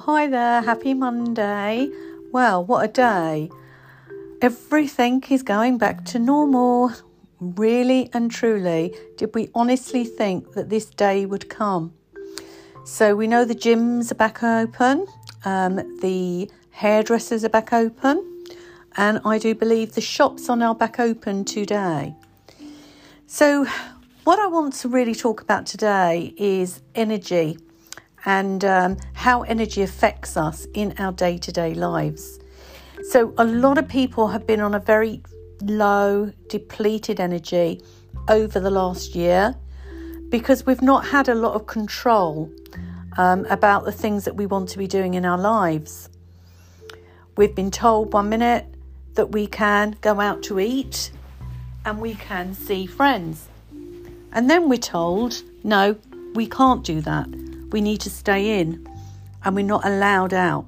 hi there, happy Monday. Well, what a day. Everything is going back to normal. Really and truly, did we honestly think that this day would come? So, we know the gyms are back open, um, the hairdressers are back open, and I do believe the shops are now back open today. So, what I want to really talk about today is energy and um, how energy affects us in our day to day lives. So, a lot of people have been on a very low, depleted energy over the last year because we've not had a lot of control um, about the things that we want to be doing in our lives. We've been told one minute that we can go out to eat and we can see friends. And then we're told, no, we can't do that we need to stay in and we're not allowed out.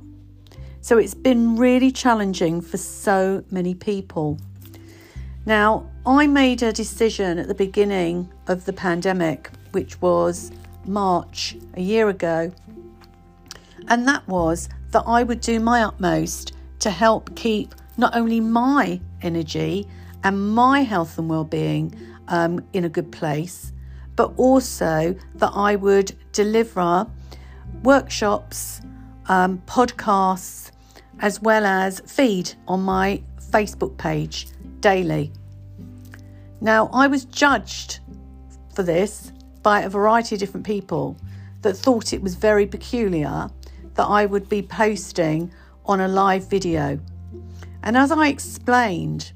So it's been really challenging for so many people. Now, I made a decision at the beginning of the pandemic, which was March a year ago, and that was that I would do my utmost to help keep not only my energy and my health and well-being um, in a good place, but also that I would deliver workshops, um, podcasts, as well as feed on my Facebook page daily. Now, I was judged for this by a variety of different people that thought it was very peculiar that I would be posting on a live video. And as I explained,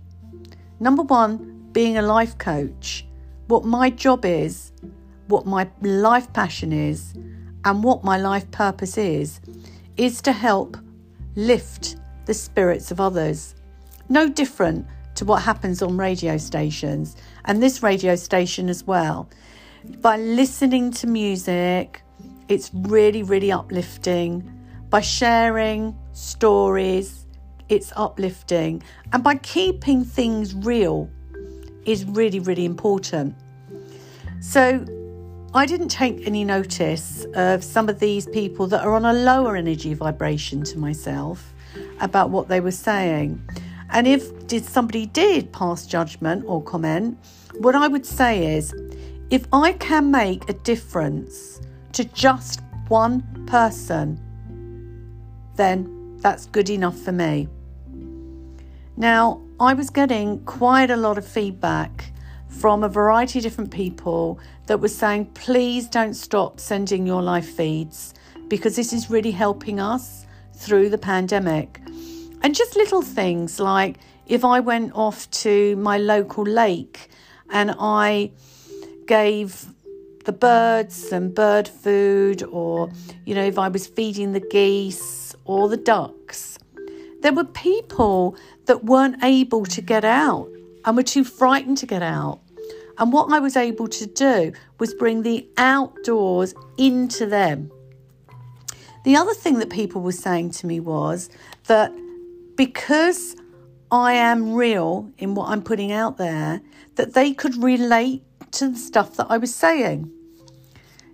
number one, being a life coach what my job is, what my life passion is, and what my life purpose is, is to help lift the spirits of others. No different to what happens on radio stations and this radio station as well. By listening to music, it's really, really uplifting. By sharing stories, it's uplifting. And by keeping things real, is really, really important. So, I didn't take any notice of some of these people that are on a lower energy vibration to myself about what they were saying. And if did somebody did pass judgment or comment, what I would say is if I can make a difference to just one person, then that's good enough for me. Now, I was getting quite a lot of feedback from a variety of different people that was saying, please don't stop sending your live feeds because this is really helping us through the pandemic. And just little things like if I went off to my local lake and I gave the birds some bird food, or, you know, if I was feeding the geese or the ducks, there were people that weren't able to get out and were too frightened to get out. And what I was able to do was bring the outdoors into them. The other thing that people were saying to me was that because I am real in what I'm putting out there, that they could relate to the stuff that I was saying.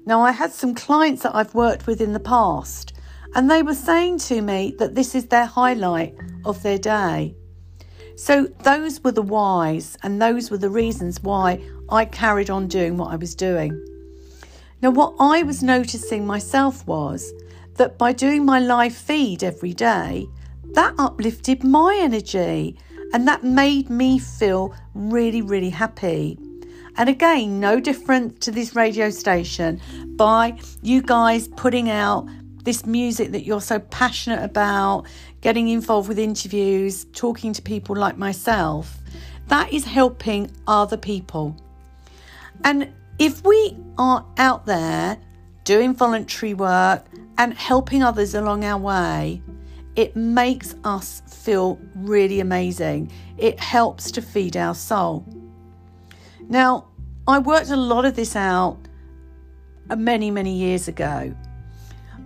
Now, I had some clients that I've worked with in the past, and they were saying to me that this is their highlight of their day. So, those were the whys, and those were the reasons why I carried on doing what I was doing. Now, what I was noticing myself was that by doing my live feed every day, that uplifted my energy and that made me feel really, really happy. And again, no different to this radio station by you guys putting out this music that you're so passionate about, getting involved with interviews, talking to people like myself, that is helping other people. And if we are out there doing voluntary work and helping others along our way, it makes us feel really amazing. It helps to feed our soul. Now, I worked a lot of this out many, many years ago.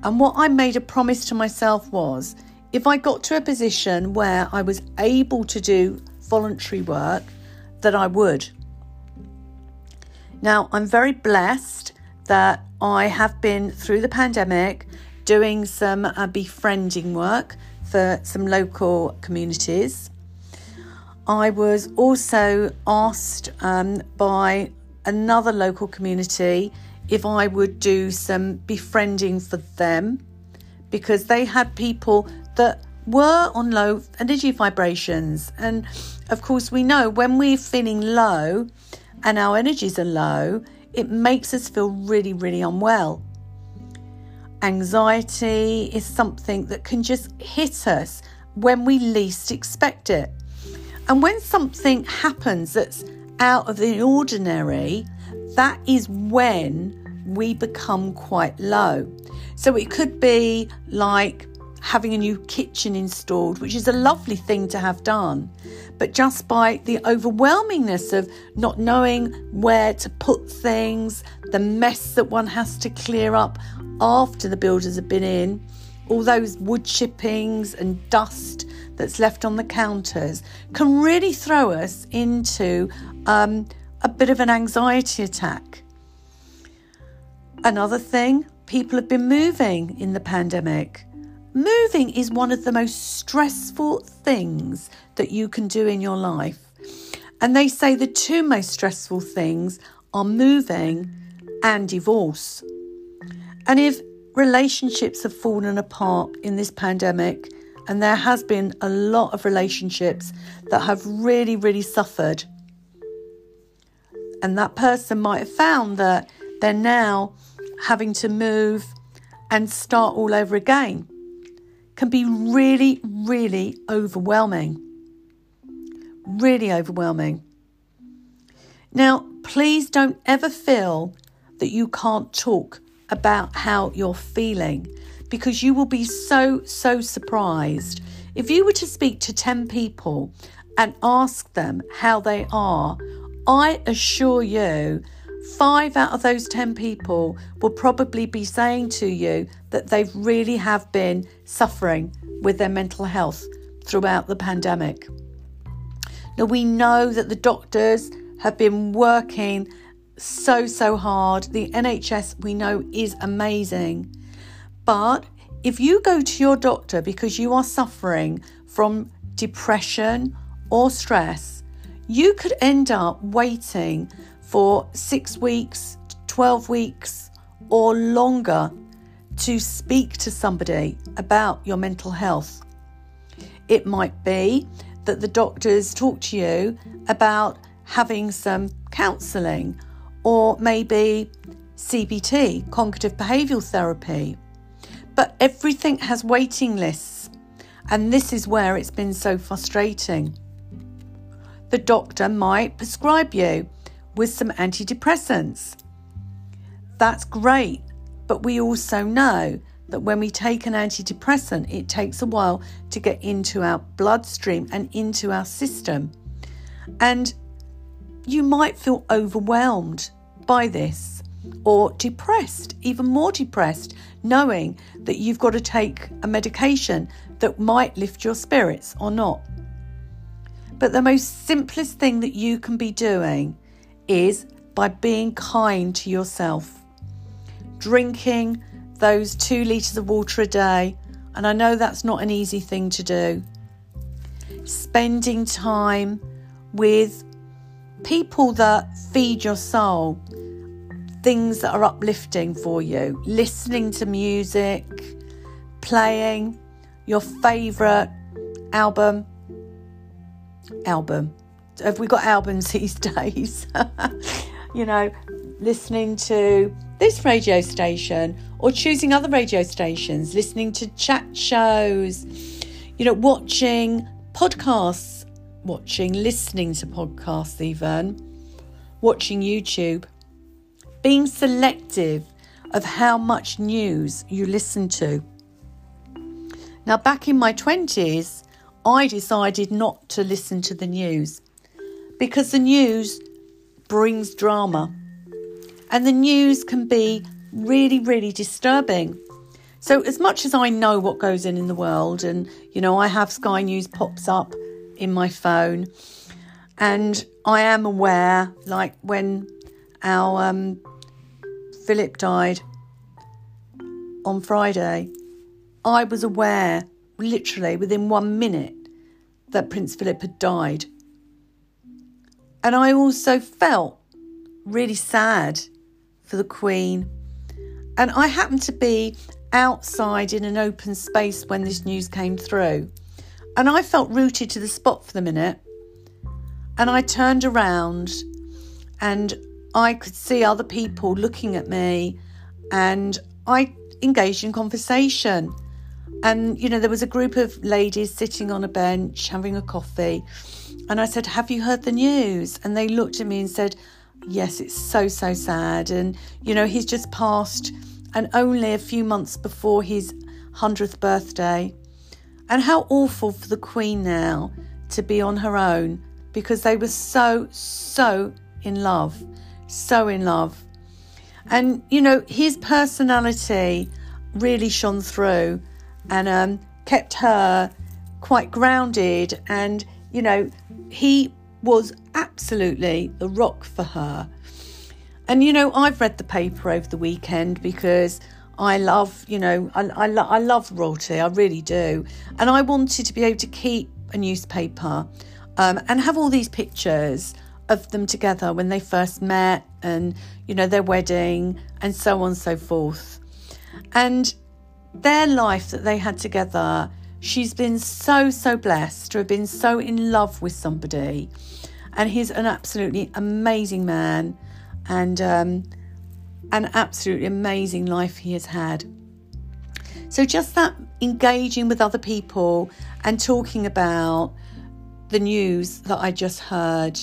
And what I made a promise to myself was if I got to a position where I was able to do voluntary work, that I would. Now, I'm very blessed that I have been through the pandemic doing some uh, befriending work for some local communities. I was also asked um, by another local community if I would do some befriending for them because they had people that were on low energy vibrations. And of course, we know when we're feeling low and our energies are low, it makes us feel really, really unwell. Anxiety is something that can just hit us when we least expect it. And when something happens that's out of the ordinary, that is when we become quite low. So it could be like having a new kitchen installed, which is a lovely thing to have done. But just by the overwhelmingness of not knowing where to put things, the mess that one has to clear up after the builders have been in, all those wood chippings and dust that's left on the counters can really throw us into um, a bit of an anxiety attack. Another thing, people have been moving in the pandemic. Moving is one of the most stressful things that you can do in your life. And they say the two most stressful things are moving and divorce. And if relationships have fallen apart in this pandemic, and there has been a lot of relationships that have really, really suffered, and that person might have found that they're now having to move and start all over again can be really, really overwhelming. Really overwhelming. Now, please don't ever feel that you can't talk about how you're feeling because you will be so, so surprised. If you were to speak to 10 people and ask them how they are, I assure you five out of those 10 people will probably be saying to you that they really have been suffering with their mental health throughout the pandemic. Now, we know that the doctors have been working so, so hard. The NHS, we know, is amazing. But if you go to your doctor because you are suffering from depression or stress, you could end up waiting for six weeks, 12 weeks, or longer to speak to somebody about your mental health. It might be that the doctors talk to you about having some counselling or maybe CBT, cognitive behavioural therapy. But everything has waiting lists, and this is where it's been so frustrating. The doctor might prescribe you with some antidepressants. That's great, but we also know that when we take an antidepressant, it takes a while to get into our bloodstream and into our system. And you might feel overwhelmed by this or depressed, even more depressed, knowing that you've got to take a medication that might lift your spirits or not. But the most simplest thing that you can be doing is by being kind to yourself. Drinking those two litres of water a day, and I know that's not an easy thing to do. Spending time with people that feed your soul, things that are uplifting for you, listening to music, playing your favourite album. Album have we got albums these days? you know, listening to this radio station or choosing other radio stations, listening to chat shows, you know, watching podcasts, watching, listening to podcasts, even watching YouTube, being selective of how much news you listen to. Now, back in my 20s, I decided not to listen to the news because the news brings drama and the news can be really, really disturbing. So, as much as I know what goes in in the world, and you know, I have Sky News pops up in my phone, and I am aware, like when our um, Philip died on Friday, I was aware, literally within one minute, that Prince Philip had died. And I also felt really sad for the Queen. And I happened to be outside in an open space when this news came through. And I felt rooted to the spot for the minute. And I turned around and I could see other people looking at me and I engaged in conversation. And, you know, there was a group of ladies sitting on a bench having a coffee. And I said, Have you heard the news? And they looked at me and said, Yes, it's so, so sad. And, you know, he's just passed, and only a few months before his 100th birthday. And how awful for the Queen now to be on her own because they were so, so in love. So in love. And, you know, his personality really shone through and um, kept her quite grounded. And, you know, he was absolutely the rock for her. And, you know, I've read the paper over the weekend because I love, you know, I, I, lo- I love royalty, I really do. And I wanted to be able to keep a newspaper um, and have all these pictures of them together when they first met and, you know, their wedding and so on and so forth. And their life that they had together, she's been so, so blessed to have been so in love with somebody. And he's an absolutely amazing man and um, an absolutely amazing life he has had. So, just that engaging with other people and talking about the news that I just heard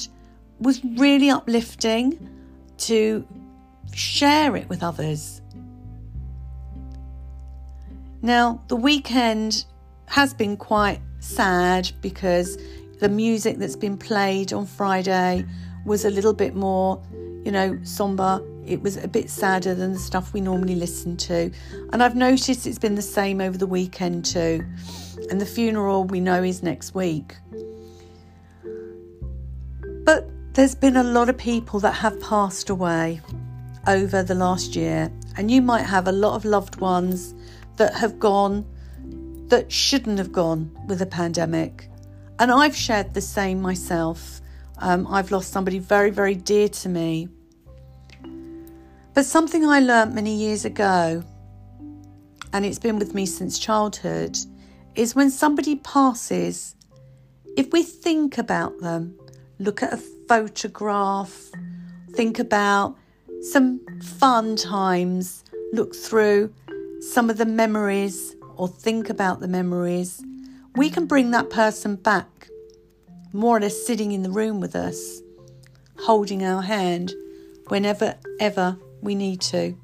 was really uplifting to share it with others. Now, the weekend has been quite sad because the music that's been played on Friday was a little bit more, you know, somber. It was a bit sadder than the stuff we normally listen to. And I've noticed it's been the same over the weekend too. And the funeral we know is next week. But there's been a lot of people that have passed away over the last year, and you might have a lot of loved ones that have gone that shouldn't have gone with a pandemic. And I've shared the same myself. Um, I've lost somebody very, very dear to me. But something I learnt many years ago, and it's been with me since childhood, is when somebody passes, if we think about them, look at a photograph, think about some fun times, look through some of the memories or think about the memories, we can bring that person back, more or less sitting in the room with us, holding our hand whenever ever we need to.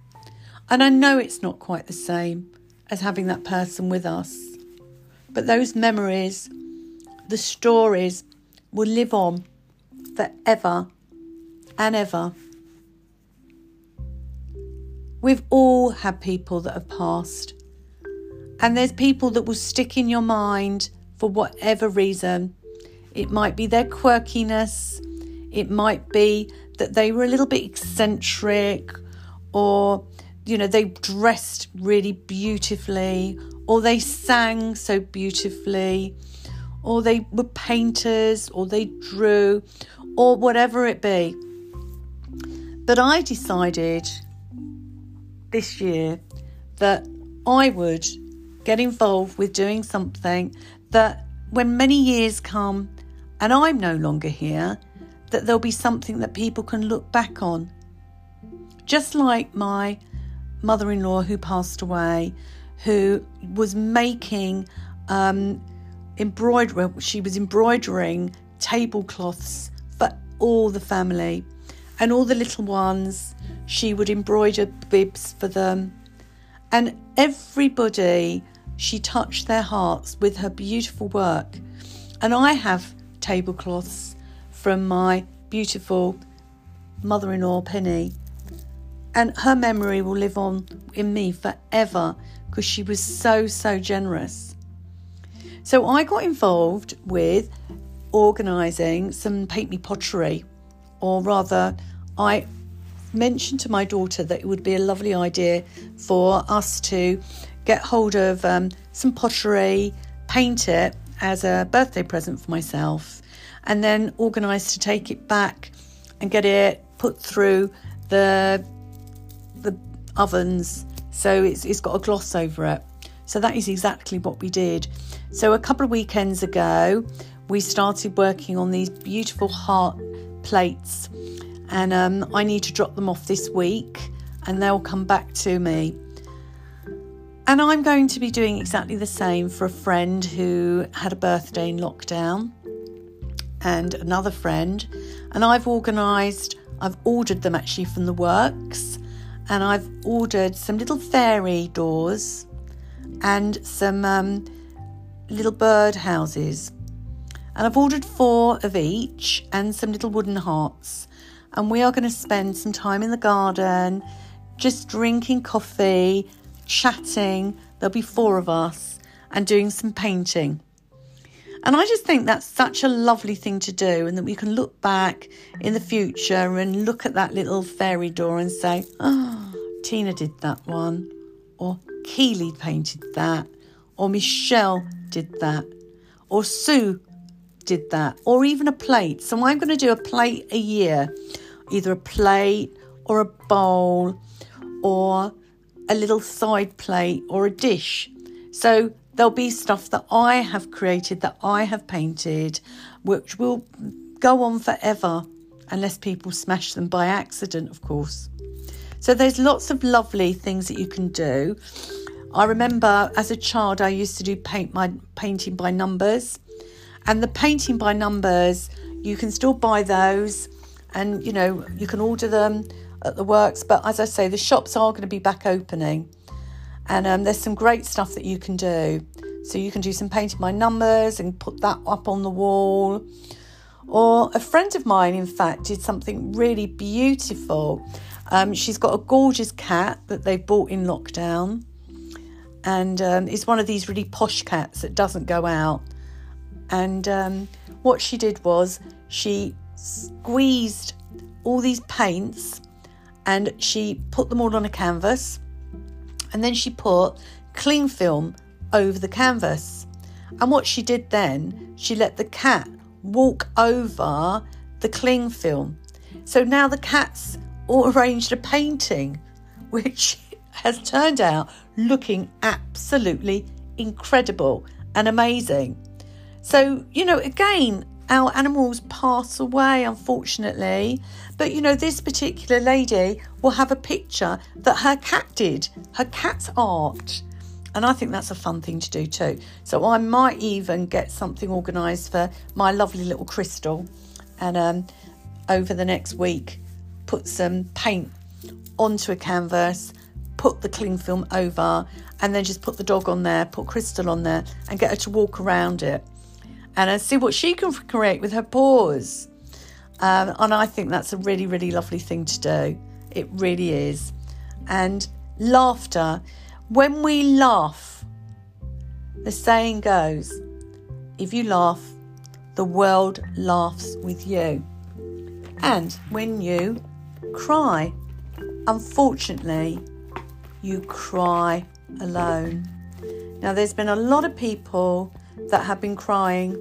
And I know it's not quite the same as having that person with us, but those memories, the stories will live on forever and ever. We've all had people that have passed, and there's people that will stick in your mind for whatever reason. It might be their quirkiness, it might be that they were a little bit eccentric, or you know, they dressed really beautifully, or they sang so beautifully, or they were painters, or they drew, or whatever it be. But I decided this year that I would get involved with doing something that when many years come and I'm no longer here, that there'll be something that people can look back on. Just like my mother in law who passed away, who was making um, embroidery, she was embroidering tablecloths for all the family and all the little ones. She would embroider bibs for them. And everybody, she touched their hearts with her beautiful work. And I have tablecloths from my beautiful mother in law, Penny. And her memory will live on in me forever because she was so, so generous. So I got involved with organising some paint me pottery, or rather, I mentioned to my daughter that it would be a lovely idea for us to get hold of um, some pottery, paint it as a birthday present for myself, and then organise to take it back and get it put through the the ovens so it's, it's got a gloss over it. So that is exactly what we did. So a couple of weekends ago, we started working on these beautiful heart plates, and um, I need to drop them off this week, and they'll come back to me. And I'm going to be doing exactly the same for a friend who had a birthday in lockdown and another friend. And I've organised, I've ordered them actually from the works, and I've ordered some little fairy doors and some um, little bird houses. And I've ordered four of each and some little wooden hearts. And we are going to spend some time in the garden, just drinking coffee, chatting. There'll be four of us and doing some painting. And I just think that's such a lovely thing to do, and that we can look back in the future and look at that little fairy door and say, oh, Tina did that one, or Keely painted that, or Michelle did that, or Sue did that, or even a plate. So I'm going to do a plate a year, either a plate or a bowl or a little side plate or a dish. So there'll be stuff that I have created, that I have painted, which will go on forever unless people smash them by accident, of course. So there's lots of lovely things that you can do. I remember as a child I used to do paint my painting by numbers. And the painting by numbers, you can still buy those and you know, you can order them at the works, but as I say, the shops are going to be back opening. And um, there's some great stuff that you can do. So you can do some painting by numbers and put that up on the wall. Or a friend of mine, in fact, did something really beautiful. Um, she's got a gorgeous cat that they bought in lockdown. And um, it's one of these really posh cats that doesn't go out. And um, what she did was she squeezed all these paints and she put them all on a canvas and then she put cling film over the canvas. And what she did then, she let the cat walk over the cling film. So now the cat's all arranged a painting, which has turned out looking absolutely incredible and amazing. So, you know, again, our animals pass away, unfortunately. But you know, this particular lady will have a picture that her cat did, her cat's art. And I think that's a fun thing to do too. So I might even get something organised for my lovely little crystal and um, over the next week put some paint onto a canvas, put the cling film over, and then just put the dog on there, put crystal on there, and get her to walk around it and see what she can create with her paws. Um, and I think that's a really, really lovely thing to do. It really is. And laughter, when we laugh, the saying goes, if you laugh, the world laughs with you. And when you cry, unfortunately, you cry alone. Now, there's been a lot of people that have been crying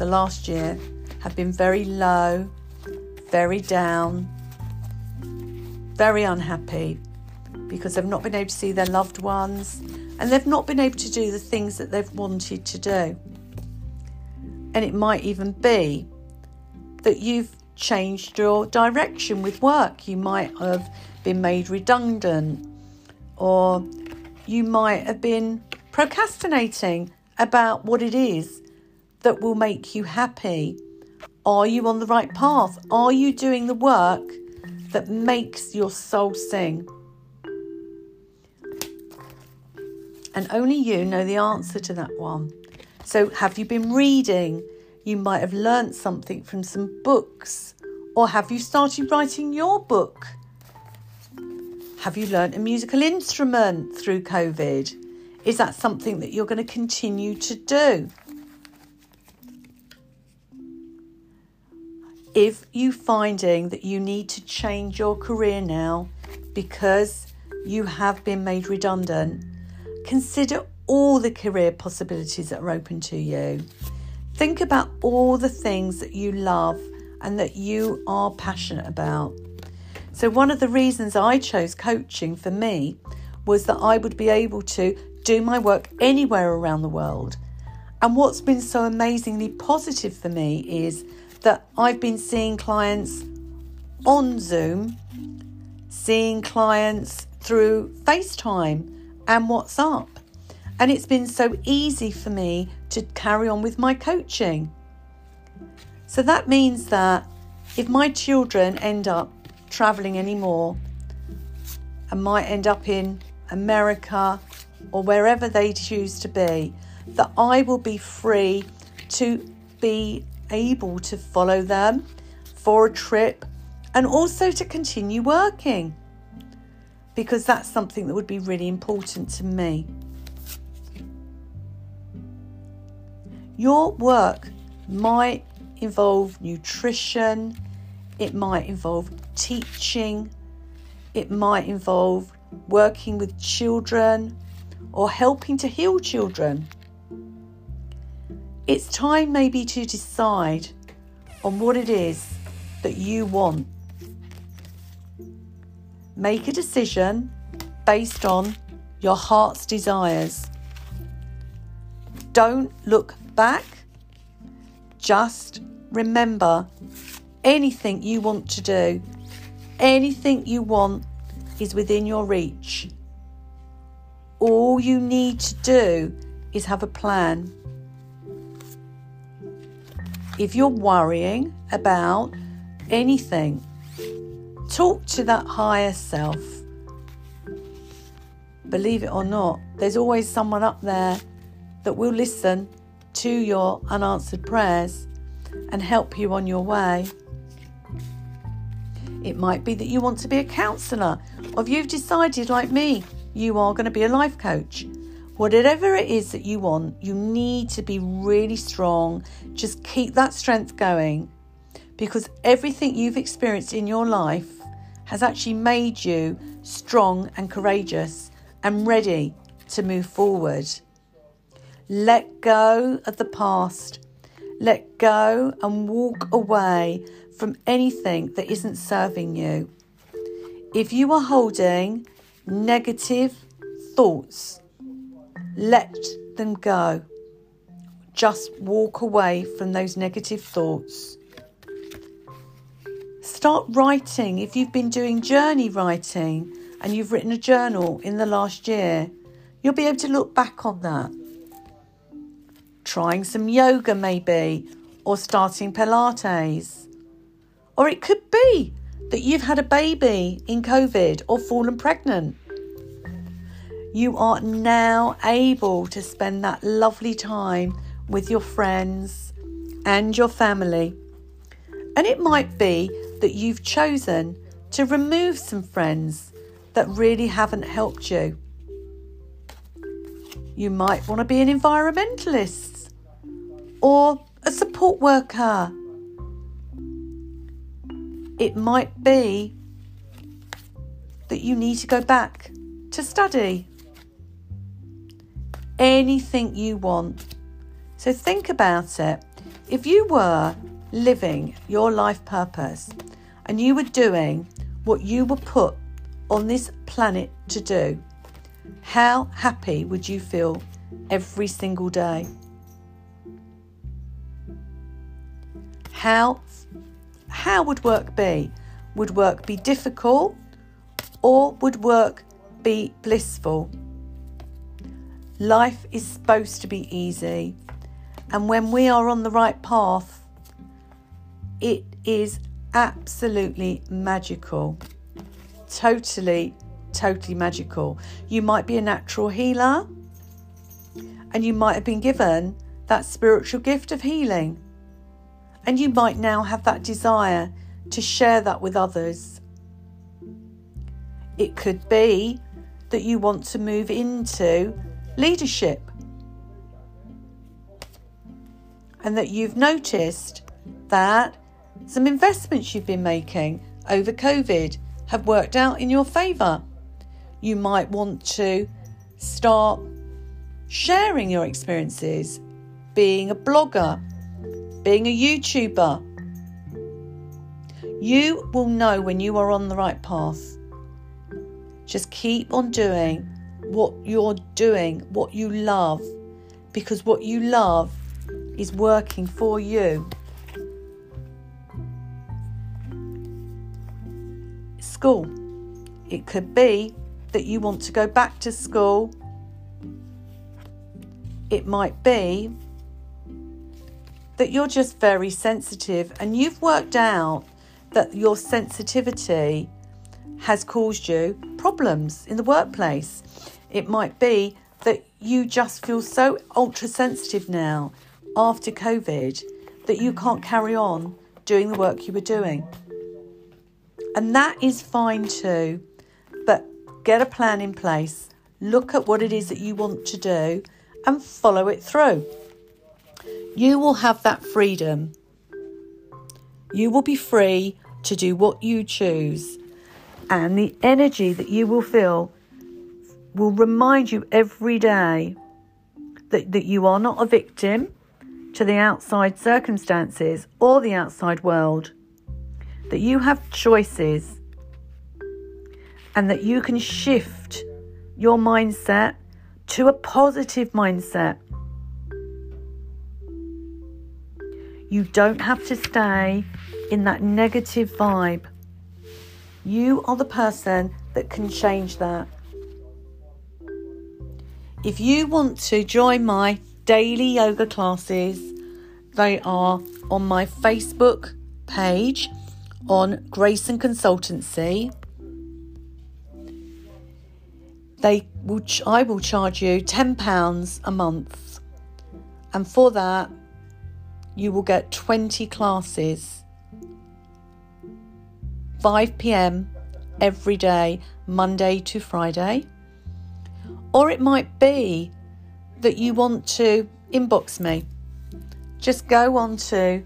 the last year have been very low, very down, very unhappy because they've not been able to see their loved ones and they've not been able to do the things that they've wanted to do. And it might even be that you've changed your direction with work. You might have been made redundant, or you might have been procrastinating about what it is that will make you happy. Are you on the right path? Are you doing the work that makes your soul sing? And only you know the answer to that one. So, have you been reading? You might have learnt something from some books. Or have you started writing your book? Have you learnt a musical instrument through COVID? Is that something that you're going to continue to do? If you're finding that you need to change your career now because you have been made redundant, consider all the career possibilities that are open to you. Think about all the things that you love and that you are passionate about. So, one of the reasons I chose coaching for me was that I would be able to do my work anywhere around the world. And what's been so amazingly positive for me is that I've been seeing clients on Zoom, seeing clients through FaceTime and WhatsApp. And it's been so easy for me to carry on with my coaching. So that means that if my children end up traveling anymore and might end up in America or wherever they choose to be, that I will be free to be able to follow them for a trip and also to continue working because that's something that would be really important to me. Your work might involve nutrition, it might involve teaching, it might involve working with children or helping to heal children. It's time maybe to decide on what it is that you want. Make a decision based on your heart's desires. Don't look back. Just remember anything you want to do, anything you want is within your reach. All you need to do is have a plan. If you're worrying about anything, talk to that higher self. Believe it or not, there's always someone up there that will listen to your unanswered prayers and help you on your way. It might be that you want to be a counsellor, or if you've decided, like me, you are going to be a life coach. Whatever it is that you want, you need to be really strong. Just keep that strength going because everything you've experienced in your life has actually made you strong and courageous and ready to move forward. Let go of the past. Let go and walk away from anything that isn't serving you. If you are holding negative thoughts, let them go. Just walk away from those negative thoughts. Start writing. If you've been doing journey writing and you've written a journal in the last year, you'll be able to look back on that. Trying some yoga, maybe, or starting Pilates. Or it could be that you've had a baby in COVID or fallen pregnant you are now able to spend that lovely time with your friends and your family. And it might be that you've chosen to remove some friends that really haven't helped you. You might want to be an environmentalist or a support worker. It might be that you need to go back to study anything you want. So think about it. If you were living your life purpose and you were doing what you were put on this planet to do, how happy would you feel every single day? How how would work be? Would work be difficult or would work be blissful? Life is supposed to be easy. And when we are on the right path, it is absolutely magical. Totally, totally magical. You might be a natural healer and you might have been given that spiritual gift of healing. And you might now have that desire to share that with others. It could be that you want to move into leadership. And that you've noticed that some investments you've been making over COVID have worked out in your favour. You might want to start sharing your experiences, being a blogger, being a YouTuber. You will know when you are on the right path. Just keep on doing what you're doing, what you love, because what you love is working for you. School. It could be that you want to go back to school. It might be that you're just very sensitive and you've worked out that your sensitivity has caused you problems in the workplace. It might be that you just feel so ultra sensitive now after COVID that you can't carry on doing the work you were doing. And that is fine too, but get a plan in place, look at what it is that you want to do, and follow it through. You will have that freedom. You will be free to do what you choose, and the energy that you will feel will remind you every day that, that you are not a victim to the outside circumstances or the outside world, that you have choices, and that you can shift your mindset to a positive mindset. You don't have to stay in that negative vibe. You are the person that can change that. If you want to join my daily yoga classes, they are on my Facebook page on Grace and Consultancy. They will ch- I will charge you £10 a month. And for that, you will get 20 classes. 5 pm every day, Monday to Friday. Or it might be that you want to inbox me. Just go on to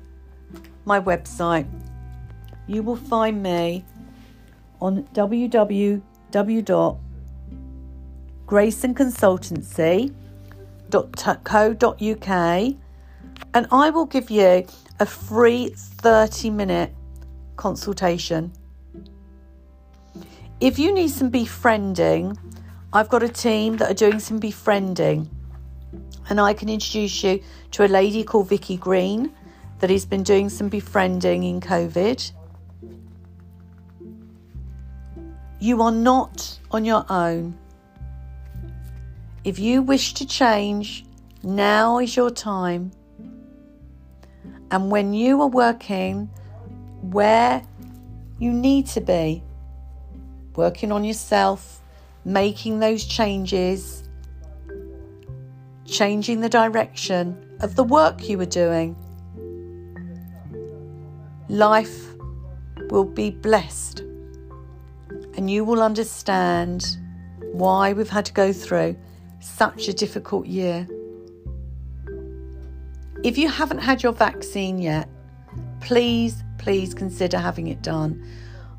my website. You will find me on www.graceandconsultancy.co.uk and I will give you a free 30 minute consultation. If you need some befriending, I've got a team that are doing some befriending, and I can introduce you to a lady called Vicky Green that has been doing some befriending in COVID. You are not on your own. If you wish to change, now is your time. And when you are working where you need to be, working on yourself, making those changes, changing the direction of the work you were doing. Life will be blessed, and you will understand why we've had to go through such a difficult year. If you haven't had your vaccine yet, please, please consider having it done.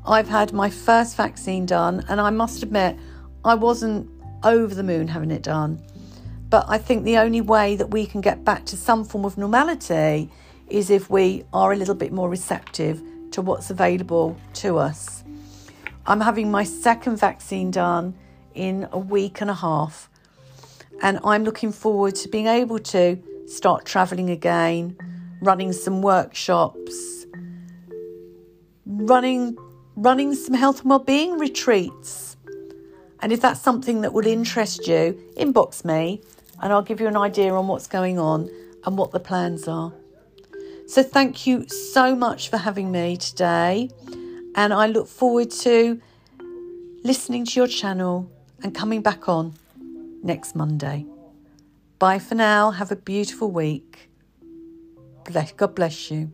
I've had my first vaccine done, and I must admit, I wasn't over the moon having it done. But I think the only way that we can get back to some form of normality is if we are a little bit more receptive to what's available to us. I'm having my second vaccine done in a week and a half, and I'm looking forward to being able to start travelling again, running some workshops, running running some health and well-being retreats and if that's something that would interest you, inbox me and I'll give you an idea on what's going on and what the plans are. So, thank you so much for having me today. And I look forward to listening to your channel and coming back on next Monday. Bye for now. Have a beautiful week. God bless you.